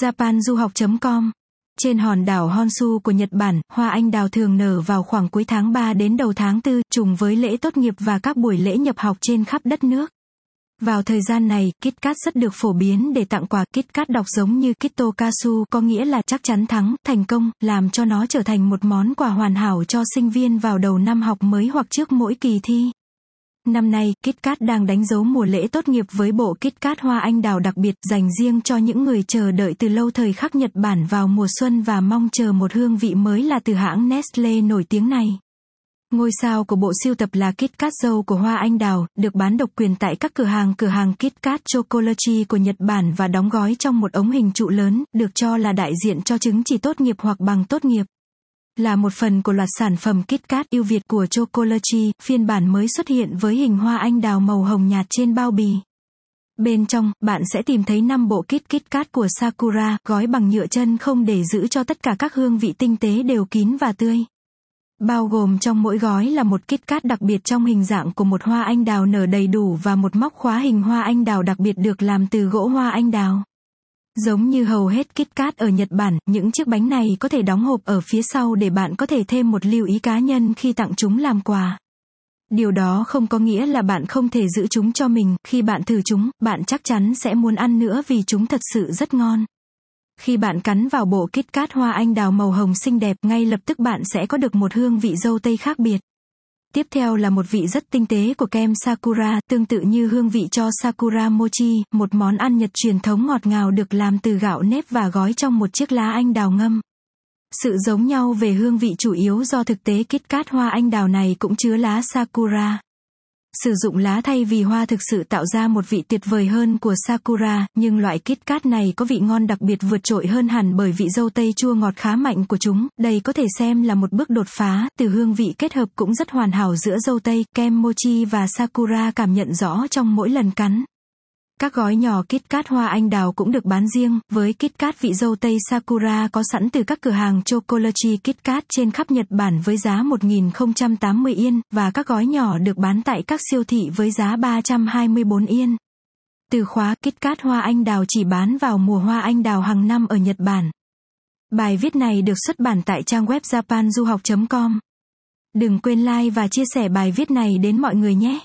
japanduhoc.com Trên hòn đảo Honshu của Nhật Bản, hoa anh đào thường nở vào khoảng cuối tháng 3 đến đầu tháng 4, trùng với lễ tốt nghiệp và các buổi lễ nhập học trên khắp đất nước. Vào thời gian này, KitKat rất được phổ biến để tặng quà. KitKat đọc giống như Kitokasu có nghĩa là chắc chắn thắng, thành công, làm cho nó trở thành một món quà hoàn hảo cho sinh viên vào đầu năm học mới hoặc trước mỗi kỳ thi. Năm nay, KitKat đang đánh dấu mùa lễ tốt nghiệp với bộ KitKat hoa anh đào đặc biệt dành riêng cho những người chờ đợi từ lâu thời khắc Nhật Bản vào mùa xuân và mong chờ một hương vị mới là từ hãng Nestle nổi tiếng này. Ngôi sao của bộ siêu tập là KitKat dâu của hoa anh đào, được bán độc quyền tại các cửa hàng cửa hàng KitKat Chocolate của Nhật Bản và đóng gói trong một ống hình trụ lớn, được cho là đại diện cho chứng chỉ tốt nghiệp hoặc bằng tốt nghiệp. Là một phần của loạt sản phẩm KitKat yêu Việt của Chocolate, phiên bản mới xuất hiện với hình hoa anh đào màu hồng nhạt trên bao bì. Bên trong, bạn sẽ tìm thấy 5 bộ kit KitKat của Sakura, gói bằng nhựa chân không để giữ cho tất cả các hương vị tinh tế đều kín và tươi. Bao gồm trong mỗi gói là một kit cát đặc biệt trong hình dạng của một hoa anh đào nở đầy đủ và một móc khóa hình hoa anh đào đặc biệt được làm từ gỗ hoa anh đào. Giống như hầu hết kit ở Nhật Bản, những chiếc bánh này có thể đóng hộp ở phía sau để bạn có thể thêm một lưu ý cá nhân khi tặng chúng làm quà. Điều đó không có nghĩa là bạn không thể giữ chúng cho mình, khi bạn thử chúng, bạn chắc chắn sẽ muốn ăn nữa vì chúng thật sự rất ngon. Khi bạn cắn vào bộ kit hoa anh đào màu hồng xinh đẹp, ngay lập tức bạn sẽ có được một hương vị dâu tây khác biệt. Tiếp theo là một vị rất tinh tế của kem Sakura, tương tự như hương vị cho Sakura Mochi, một món ăn Nhật truyền thống ngọt ngào được làm từ gạo nếp và gói trong một chiếc lá anh đào ngâm. Sự giống nhau về hương vị chủ yếu do thực tế kít cát hoa anh đào này cũng chứa lá Sakura. Sử dụng lá thay vì hoa thực sự tạo ra một vị tuyệt vời hơn của Sakura, nhưng loại kit cát này có vị ngon đặc biệt vượt trội hơn hẳn bởi vị dâu tây chua ngọt khá mạnh của chúng. Đây có thể xem là một bước đột phá, từ hương vị kết hợp cũng rất hoàn hảo giữa dâu tây, kem mochi và Sakura cảm nhận rõ trong mỗi lần cắn. Các gói nhỏ kit cát hoa anh đào cũng được bán riêng, với kit cát vị dâu tây Sakura có sẵn từ các cửa hàng Chocolachi kit cát trên khắp Nhật Bản với giá 1.080 yên, và các gói nhỏ được bán tại các siêu thị với giá 324 yên. Từ khóa kit cát hoa anh đào chỉ bán vào mùa hoa anh đào hàng năm ở Nhật Bản. Bài viết này được xuất bản tại trang web japanduhoc.com. Đừng quên like và chia sẻ bài viết này đến mọi người nhé.